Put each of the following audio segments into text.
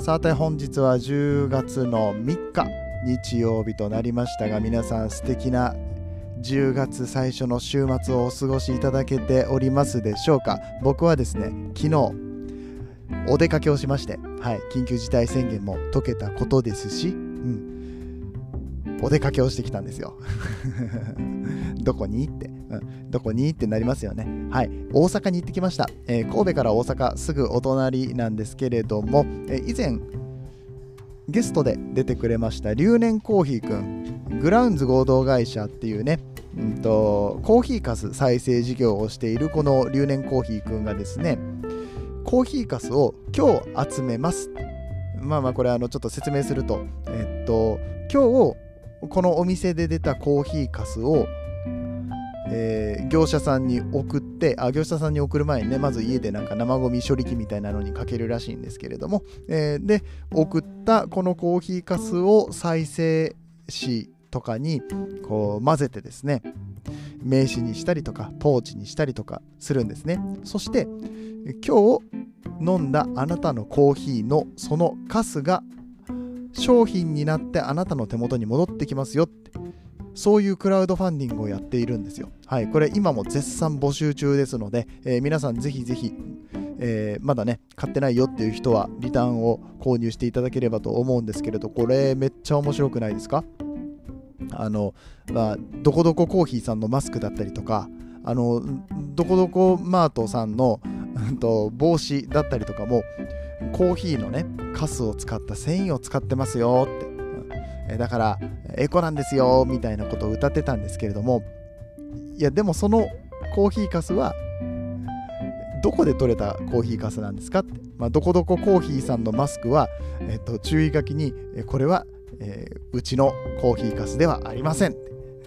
さて本日は10月の3日日曜日となりましたが皆さん素敵な10月最初の週末をお過ごしいただけておりますでしょうか？僕はですね昨日お出かけをしまして、はい、緊急事態宣言も解けたことですし、うん、お出かけをしてきたんですよ どこにって、うん、どこにってなりますよね。はい、大阪に行ってきました。えー、神戸から大阪すぐお隣なんですけれども、えー、以前ゲストで出てくれました留年コーヒーくん、グラウンズ合同会社っていうね、うんと、コーヒーかす再生事業をしているこの留年コーヒーくんがですね、コーヒーかすを今日集めます。まあまあこれあのちょっと説明すると、えっと、今日このお店で出たコーヒーかすをえー、業者さんに送ってあ業者さんに送る前にねまず家でなんか生ゴミ処理機みたいなのにかけるらしいんですけれども、えー、で送ったこのコーヒーかすを再生紙とかにこう混ぜてですね名刺にしたりとかポーチにしたりとかするんですね。そして今日飲んだあなたのコーヒーのそのカスが商品になってあなたの手元に戻ってきますよってそういうクラウドファンディングをやっているんですよ。はい、これ今も絶賛募集中ですので、えー、皆さんぜひぜひ、えー、まだね、買ってないよっていう人はリターンを購入していただければと思うんですけれど、これめっちゃ面白くないですか？あの、まあ、どこどこコーヒーさんのマスクだったりとか、あの、どこどこマートさんの、帽子だったりとかも、コーヒーのね、カスを使った繊維を使ってますよって。だからエコなんですよみたいなことを歌ってたんですけれども。いやでもそのコーヒーかすはどこで取れたコーヒーかすなんですかって、まあ、どこどこコーヒーさんのマスクは、えっと、注意書きにこれは、えー、うちのコーヒーかすではありません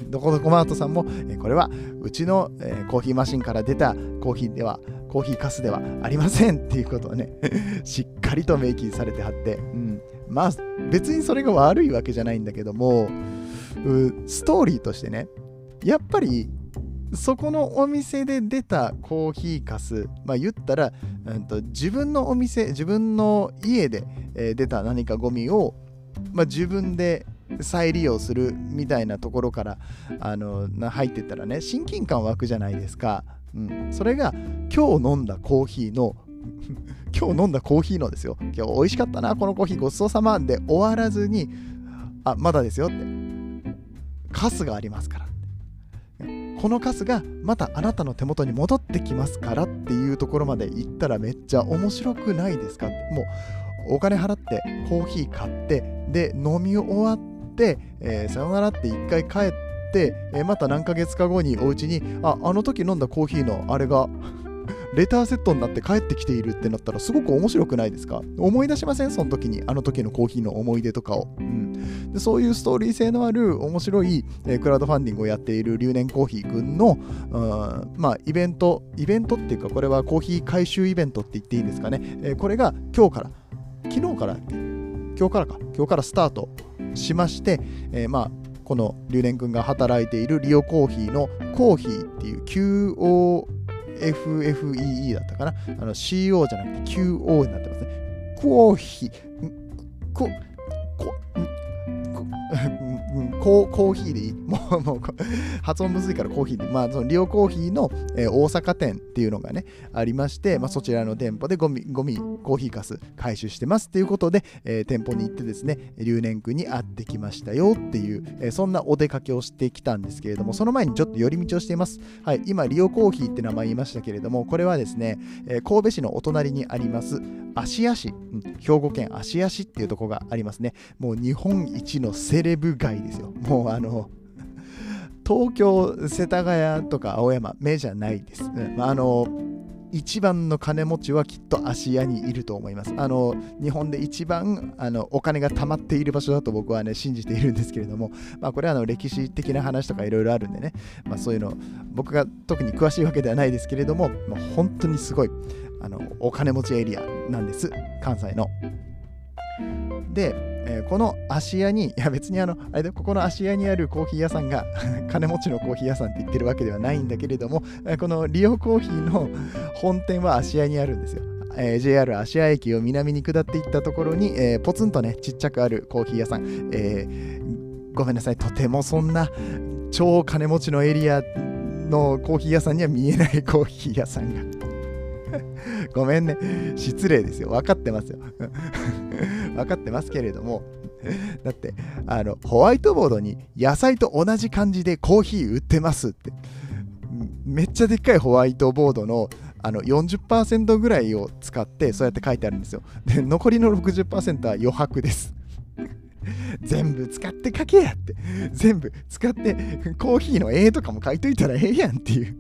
どこどこマートさんもこれはうちの、えー、コーヒーマシンから出たコーヒーではコーヒーかすではありませんっていうことをね しっかりと明記されてはって、うん、まあ別にそれが悪いわけじゃないんだけどもストーリーとしてねやっぱりそこのお店で出たコーヒーかす、まあ言ったら、うんと、自分のお店、自分の家で、えー、出た何かゴミを、まあ、自分で再利用するみたいなところからあの入ってったらね、親近感湧くじゃないですか。うん、それが今日飲んだコーヒーの 今日飲んだコーヒーのですよ。今日美味しかったな、このコーヒーごちそうさまで終わらずに、あ、まだですよって。カスがありますから。このカスがまたあなたの手元に戻ってきますからっていうところまで行ったらめっちゃ面白くないですかもうお金払ってコーヒー買ってで飲み終わって、えー、さよならって一回帰って、え、また何ヶ月か後にお家にああの時飲んだコーヒーのあれが レターセットになって帰ってきているってなったらすごく面白くないですか？思い出しません？その時にあの時のコーヒーの思い出とかを、うん、でそういうストーリー性のある面白い、えー、クラウドファンディングをやっている留年コーヒーくんの、うん、まあイベントイベントっていうかこれはコーヒー回収イベントって言っていいんですかね、えー、これが今日から昨日から今日からか今日からスタートしまして、えー、まあこの留年くんが働いているリオコーヒーのコーヒーっていう QO FFEE だったかなあの CO じゃなくて QO になってますね。コーヒー、こ、コーヒーでいい？もう、もう、発音むずいからコーヒーで、まあ、そのリオコーヒーの、えー、大阪店っていうのがね、ありまして、まあ、そちらの店舗でゴミ、ゴミ、コーヒーかす回収してますっていうことで、えー、店舗に行ってですね、留年区に会ってきましたよっていう、えー、そんなお出かけをしてきたんですけれども、その前にちょっと寄り道をしています。はい、今、リオコーヒーって名前言いましたけれども、これはですね、えー、神戸市のお隣にあります、芦屋市、うん、兵庫県芦屋市っていうとこがありますね。もう日本一のセレブ街いですよ。もうあの、東京、世田谷とか青山、目じゃないです。うんまあ、あの一番の金持ちはきっと芦屋にいると思います。あの日本で一番あのお金が貯まっている場所だと僕はね信じているんですけれども、まあ、これはあの歴史的な話とかいろいろあるんでね、まあ、そういうの僕が特に詳しいわけではないですけれども、まあ、本当にすごいあのお金持ちエリアなんです関西の。で、えー、この芦屋に、いや別にあの、あれで、ここの芦屋にあるコーヒー屋さんが 金持ちのコーヒー屋さんって言ってるわけではないんだけれども、このリオコーヒーの 本店は芦屋にあるんですよ。えー、JR 芦屋駅を南に下っていったところに、えー、ポツンとね、ちっちゃくあるコーヒー屋さん、えー、ごめんなさい、とてもそんな超金持ちのエリアのコーヒー屋さんには見えないコーヒー屋さんが ごめんね。失礼ですよ。分かってますよ。分かってますけれども。だって、あの、ホワイトボードに野菜と同じ感じでコーヒー売ってますって。めっちゃでっかいホワイトボードのあの40%ぐらいを使ってそうやって書いてあるんですよ。で、残りの60%は余白です。全部使って書けやって。全部使ってコーヒーの絵とかも書いといたらええやんっていう。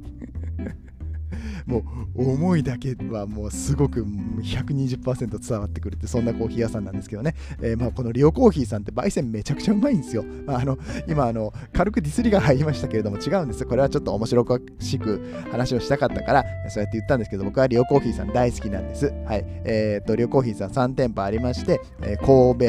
もう思いだけはもうすごく120%伝わってくるってそんなコーヒー屋さんなんですけどね、えー、まあこのリオコーヒーさんって焙煎めちゃくちゃうまいんですよ、まあ、あの今あの軽くディスりが入りましたけれども違うんですこれはちょっと面白くしく話をしたかったからそうやって言ったんですけど僕はリオコーヒーさん大好きなんです。はい。えー、っとリオコーヒーさん3店舗ありまして、えー、神戸、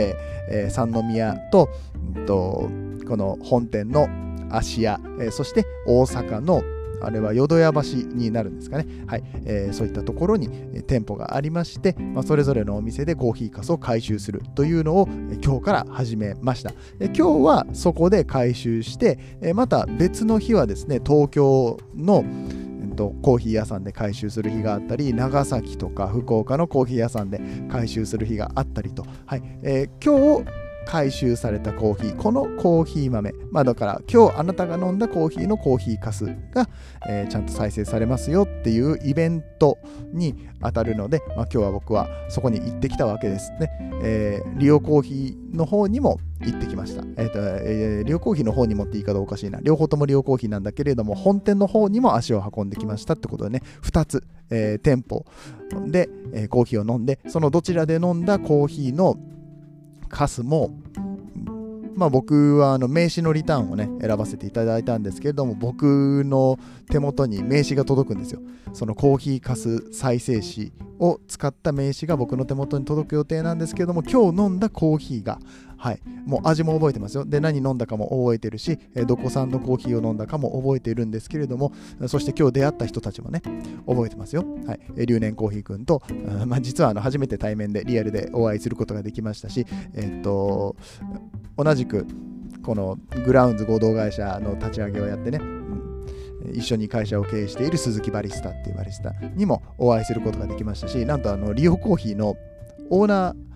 えー、三宮と、うんと、この本店の芦屋、えー、そして大阪のあれは淀屋橋になるんですかね。はい。えー、そういったところに店舗がありまして、まあ、それぞれのお店でコーヒーかすを回収するというのを今日から始めました。今日はそこで回収して、えまた別の日はですね、東京のコーヒー屋さんで回収する日があったり長崎とか福岡のコーヒー屋さんで回収する日があったりと、はいえー、今日回収されたコーヒー、このコーヒー豆、まあだから今日あなたが飲んだコーヒーのコーヒーかすが、えー、ちゃんと再生されますよっていうイベントに当たるので、まあ、今日は僕はそこに行ってきたわけですね。えー、リオコーヒーの方にも行ってきました。え、ー、と、えー、リオコーヒーの方にもって言い方おかしいな。両方ともリオコーヒーなんだけれども、本店の方にも足を運んできましたってことでね、2つ、えー、店舗で、えー、コーヒーを飲んで、そのどちらで飲んだコーヒーのカスも、まあ、僕はあの名刺のリターンをね選ばせていただいたんですけれども僕の手元に名刺が届くんですよ。そのコーヒーかす再生紙を使った名刺が僕の手元に届く予定なんですけれども今日飲んだコーヒーがはい、もう味も覚えてますよ。で、何飲んだかも覚えてるし、えどこ産のコーヒーを飲んだかも覚えてるんですけれども、そして今日出会った人たちもね、覚えてますよ。はい、留年コーヒーくんと、まあ、実はあの初めて対面でリアルでお会いすることができましたし、え、っと、同じくこのグラウンズ合同会社の立ち上げをやってね、一緒に会社を経営している鈴木バリスタっていうバリスタにもお会いすることができましたし、なんとあのリオコーヒーのオーナー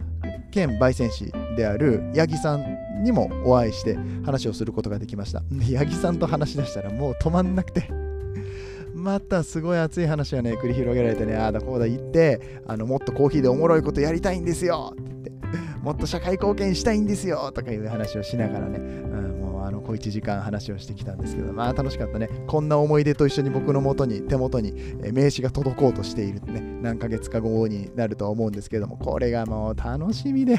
兼焙煎士である八木さんにもお会いして話をすることができました。八木さんと話し出したらもう止まんなくて またすごい熱い話がね、繰り広げられてね、ああだこうだ言って、あのもっとコーヒーでおもろいことやりたいんですよって言って、もっと社会貢献したいんですよとかいう話をしながらね、うんこう1時間話をしてきたんですけど、まあ楽しかったね。こんな思い出と一緒に僕の元に、手元に名刺が届こうとしているね、何ヶ月か後になると思うんですけども、これがもう楽しみで。っ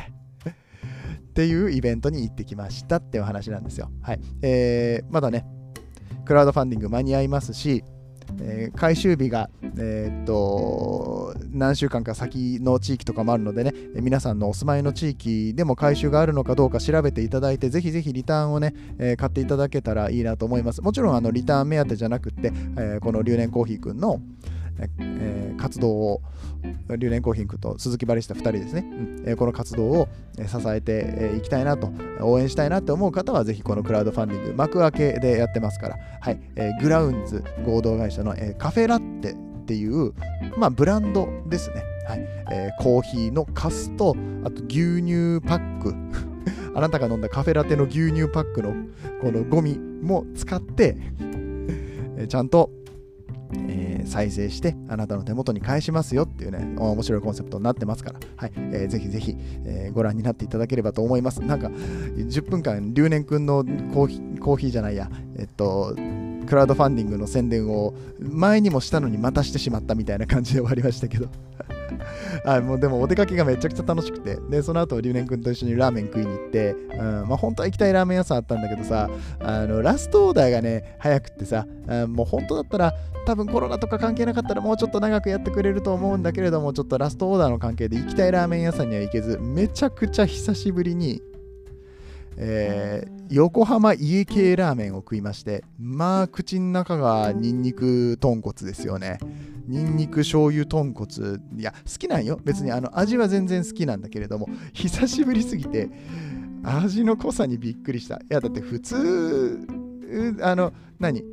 ていうイベントに行ってきましたっていう話なんですよ。はい。えー、まだね、クラウドファンディング間に合いますし、えー、回収日が、えー、っと何週間か先の地域とかもあるのでね、え皆さんのお住まいの地域でも回収があるのかどうか調べていただいて、ぜひぜひリターンをね、えー、買っていただけたらいいなと思います。もちろんあのリターン目当てじゃなくって、えこの留年コーヒーくんの、えー、活動を、留年コーヒーくんと鈴木バリスタ2人ですね、うん。えー、この活動を支えていきたいなと、応援したいなって思う方は、ぜひこのクラウドファンディング、幕開けでやってますから、はい。えー、グラウンズ合同会社の、えー、カフェラッテっていう、まあ、ブランドですね。はい。えー、コーヒーのカスと、あと牛乳パック。あなたが飲んだカフェラテの牛乳パックのこのゴミも使って、ちゃんとえー、再生してあなたの手元に返しますよっていうね、面白いコンセプトになってますから、はい。えー、ぜひぜひ、えー、ご覧になっていただければと思います。なんか、10分間、留年くんのコーヒーコーヒーじゃないや、えっと、クラウドファンディングの宣伝を前にもしたのにまたしてしまったみたいな感じで終わりましたけど。あ もうでもお出かけがめちゃくちゃ楽しくて。でその後留年君と一緒にラーメン食いに行って、うんまあ、本当は行きたいラーメン屋さんあったんだけどさあのラストオーダーがね早くってさ、うん、もう本当だったら多分コロナとか関係なかったらもうちょっと長くやってくれると思うんだけれどもちょっとラストオーダーの関係で行きたいラーメン屋さんには行けずめちゃくちゃ久しぶりにえー、横浜家系ラーメンを食いましてまあ口の中がニンニク豚骨ですよね。ニンニク醤油豚骨。いや好きなんよ。別にあの味は全然好きなんだけれども久しぶりすぎて味の濃さにびっくりした。いやだって普通あの何？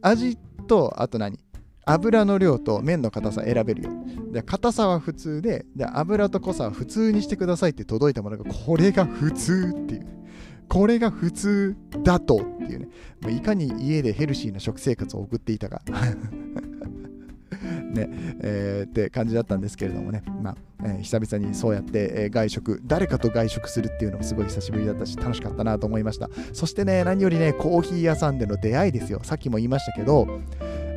味とあと何？油の量と麺の硬さ選べるよ。で硬さは普通でで油と濃さは普通にしてくださいって届いたものがこれが普通っていう。これが普通だとっていうね、もういかに家でヘルシーな食生活を送っていたか ねえー、って感じだったんですけれどもね、まあえー、久々にそうやって、えー、外食、誰かと外食するっていうのもすごい久しぶりだったし、楽しかったなと思いました。そしてね、何よりね、コーヒー屋さんでの出会いですよ。さっきも言いましたけど、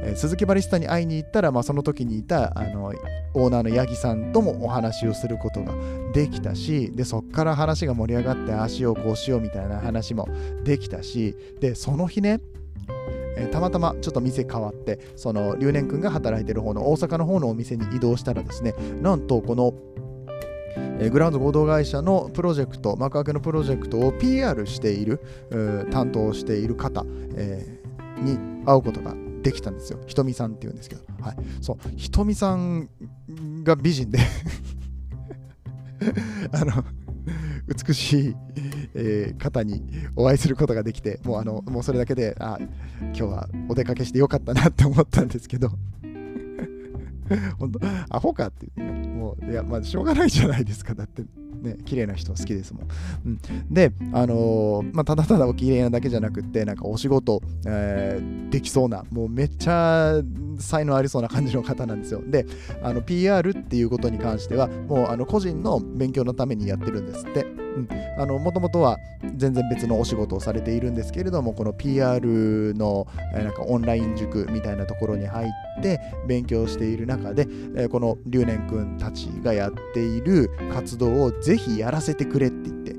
えー、鈴木バリスタに会いに行ったら、まあ、その時にいたあのオーナーの八木さんともお話をすることができたしでそっから話が盛り上がってああしようこうしようみたいな話もできたしでその日ねえー、たまたまちょっと店変わってその留年君が働いてる方の大阪の方のお店に移動したらですねなんとこのえグラウンド合同会社のプロジェクト幕開けのプロジェクトを PR している担当している方、えー、に会うことができたんですよ。ひとみさんっていうんですけど。はい。そう、ひとみさんが美人で あの、美しい、えー、方にお会いすることができて、もうあの、もうそれだけで、あ、今日はお出かけしてよかったなって思ったんですけど 本当、アホかって言ってね、もう、いや、まあ、しょうがないじゃないですか。だって、ね、綺麗な人好きですもん。うん、で、あのー、まあ、ただただお綺麗なだけじゃなくって、なんかお仕事、えー、できそうな、もうめっちゃ才能ありそうな感じの方なんですよ。で、あの PR っていうことに関しては、もうあの個人の勉強のためにやってるんですって。もともとは全然別のお仕事をされているんですけれども、この PR の、なんかオンライン塾みたいなところに入って勉強している中で、え、この留年くんたちがやっている活動をぜひやらせてくれって言って、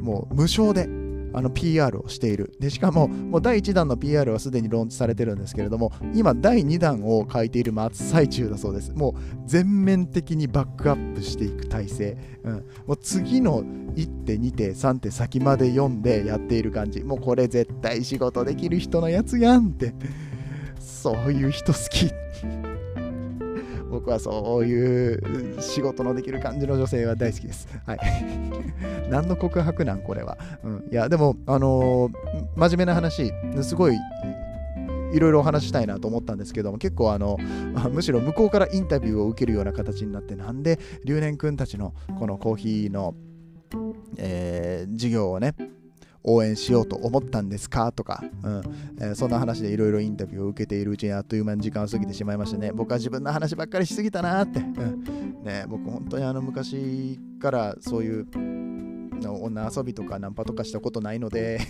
もう無償であの PR をしている。で、しかも、もう第1弾の PR はすでにローンチされてるんですけれども、今、第2弾を書いている真っ最中だそうです。もう全面的にバックアップしていく体制。うん、もう次の1手、2手、3手先まで読んでやっている感じ。もうこれ絶対仕事できる人のやつやんって。そういう人好き。僕はそういう仕事のできる感じの女性は大好きです。はい。何の告白なんこれは。うん。いや、でも、あのー、真面目な話、すごいいろいろお話したいなと思ったんですけども結構あのむしろ向こうからインタビューを受けるような形になってなんで留年くんたちのこのコーヒーの、えー、授業をね応援しようと思ったんですか？とか、うんえー、そんな話でいろいろインタビューを受けているうちにあっという間に時間を過ぎてしまいましたね。僕は自分の話ばっかりしすぎたなって。うんね、僕本当にあの昔からそういう女遊びとかナンパとかしたことないので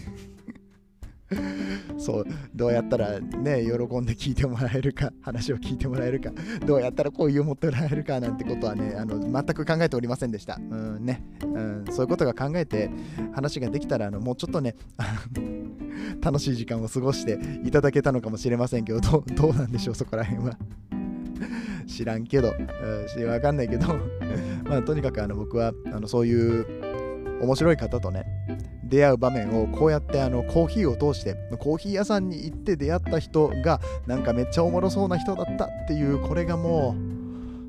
そうどうやったらね喜んで聞いてもらえるか話を聞いてもらえるかどうやったらこういう持ってもらえるかなんてことはねあの全く考えておりませんでした。うんね、うん、そういうことが考えて話ができたらあのもうちょっとね 楽しい時間を過ごしていただけたのかもしれませんけどどどうなんでしょうそこら辺は。知らんけど、うん、わかんないけど。まあとにかくあの僕はあのそういう面白い方とね出会う場面をこうやってあのコーヒーを通してコーヒー屋さんに行って出会った人がなんかめっちゃおもろそうな人だったっていうこれがも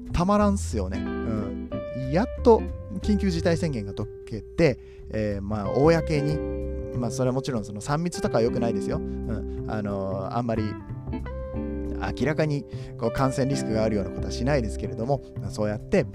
うたまらんっすよね。うん、やっと緊急事態宣言が解けて、えー、まあ公にまあそれはもちろんその3密とかは良くないですよ。うん、あのー、あんまり明らかにこう感染リスクがあるようなことはしないですけれどもそうやって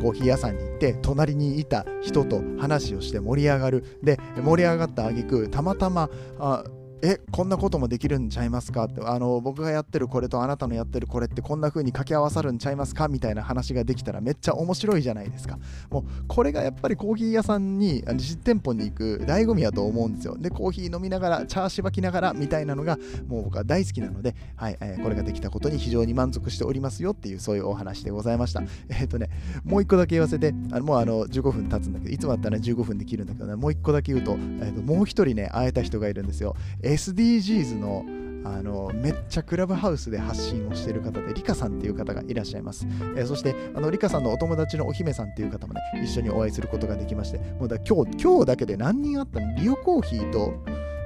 コーヒー屋さんに行って隣にいた人と話をして盛り上がる。で盛り上がった挙句たまたまあえこんなこともできるんちゃいますか？ってあの僕がやってるこれとあなたのやってるこれってこんな風に掛け合わさるんちゃいますか？みたいな話ができたらめっちゃ面白いじゃないですか。もうこれがやっぱりコーヒー屋さんに実店舗に行く醍醐味やと思うんですよ。でコーヒー飲みながらチャーシュバきながらみたいなのがもう僕は大好きなので、はい えー、これができたことに非常に満足しておりますよっていうそういうお話でございましたえっ、ー、とねもう一個だけ言わせてあのもうあの15分経つんだけどいつもだったら15分で切るんだけどねもう一個だけ言うと,、えーと、もう一人ね会えた人がいるんですよ。SDGs のあのめっちゃクラブハウスで発信をしている方で、リカさんっていう方がいらっしゃいます。えー、そして、あのリカさんのお友達のお姫さんっていう方もね、一緒にお会いすることができまして、もうだ今日今日だけで何人あったの？リオコーヒーと、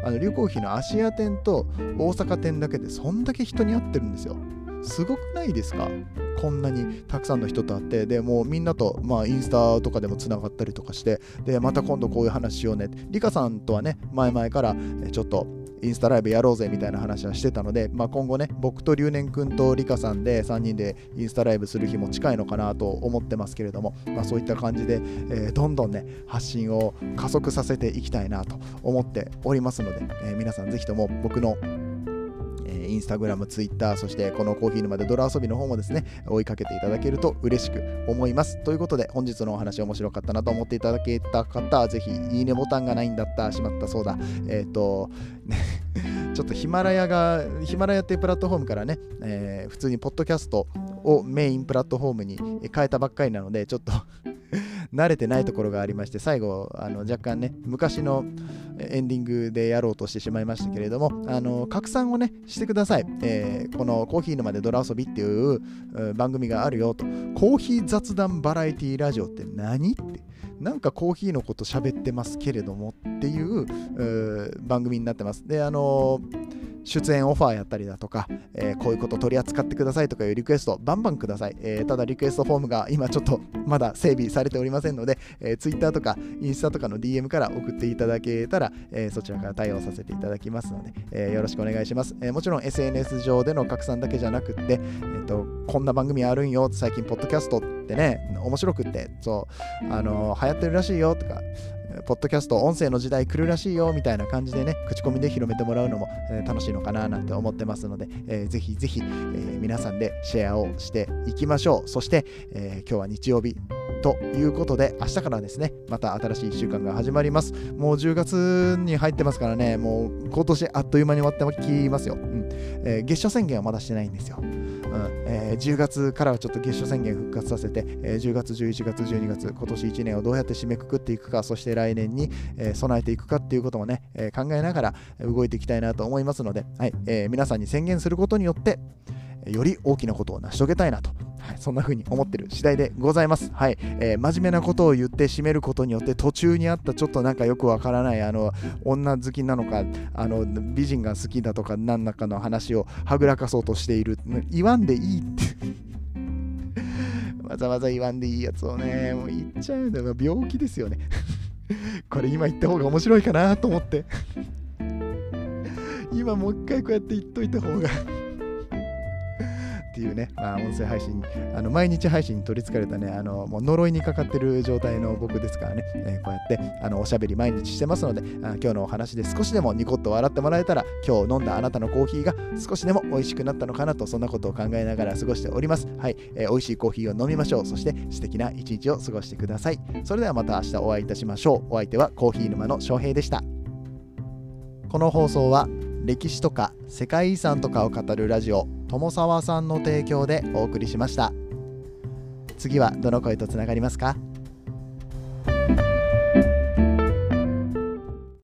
あのリオコーヒーのアシア店と大阪店だけで、そんだけ人に会ってるんですよ。すごくないですか？こんなにたくさんの人と会って、でもうみんなと、まあ、インスタとかでもつながったりとかして、で、また今度こういう話しようね。リカさんとはね、前々からちょっとインスタライブやろうぜみたいな話はしてたので、まあ、今後ね、僕と留年くんとリカさんで3人でインスタライブする日も近いのかなと思ってますけれども、まあ、そういった感じで、えー、どんどんね、発信を加速させていきたいなと思っておりますので、えー、皆さん是非とも僕のインスタグラム、ツイッター、そしてこのコーヒー沼で泥遊びの方もですね、追いかけていただけると嬉しく思います。ということで、本日のお話面白かったなと思っていただけた方、ぜひいいねボタンがないんだった、しまったそうだ。えっ、ー、と、ね ちょっとヒマラヤが、ヒマラヤっていうプラットフォームからね、えー、普通にポッドキャストをメインプラットフォームに変えたばっかりなので、ちょっと 慣れてないところがありまして、最後、あの若干ね、昔のエンディングでやろうとしてしまいましたけれども、あの拡散をね、してください。えー、このコーヒー沼で泥遊びっていう番組があるよと。コーヒー雑談バラエティラジオって何って。なんかコーヒーのこと喋ってますけれどもっていう番組になってます。で、あのー出演オファーやったりだとか、えー、こういうこと取り扱ってくださいとかいうリクエスト、バンバンください。えー、ただ、リクエストフォームが今ちょっとまだ整備されておりませんので、えー、Twitter とかインスタとかの DM から送っていただけたら、えー、そちらから対応させていただきますので、えー、よろしくお願いします。えー、もちろん SNS 上での拡散だけじゃなくて、えーと、こんな番組あるんよ、最近、ポッドキャストってね、面白くって、そう、あのー、流行ってるらしいよとか、ポッドキャスト、音声の時代来るらしいよみたいな感じでね、口コミで広めてもらうのも、えー、楽しいのかななんて思ってますので、えー、ぜひぜひ、えー、皆さんでシェアをしていきましょう。そして、えー、今日は日曜日ということで、明日からですね、また新しい1週間が始まります。もう10月に入ってますからね、もう今年あっという間に終わってきますよ。うんえー、月初宣言はまだしてないんですよ。うんえー、10月からはちょっと月初宣言復活させて、えー、10月、11月、12月、今年1年をどうやって締めくくっていくか、そして来年に、えー、備えていくかっていうこともね、え考えながら動いていきたいなと思いますので、はいえ皆さんに宣言することによって、より大きなことを成し遂げたいなと、はい、そんな風に思ってる次第でございます。はい、えー、真面目なことを言って締めることによって途中にあったちょっとなんかよくわからないあの女好きなのかあの美人が好きだとか何らかの話をはぐらかそうとしている。言わんでいいって。わざわざ言わんでいいやつをねもう言っちゃうんだよ病気ですよね。これ今言った方が面白いかなと思って。今もう一回こうやって言っといた方が。っていうね、まあ、音声配信、あの毎日配信に取りつかれたね、あのもう呪いにかかってる状態の僕ですからね、えー、こうやってあのおしゃべり毎日してますのであ、今日のお話で少しでもニコッと笑ってもらえたら、今日飲んだあなたのコーヒーが少しでも美味しくなったのかなと、そんなことを考えながら過ごしております。はい、えー、美味しいコーヒーを飲みましょう。そして素敵な一日を過ごしてください。それではまた明日お会いいたしましょう。お相手はコーヒー沼の翔平でした。この放送は歴史とか世界遺産とかを語るラジオ友沢さんの提供でお送りしました。次はどの声とつながりますか？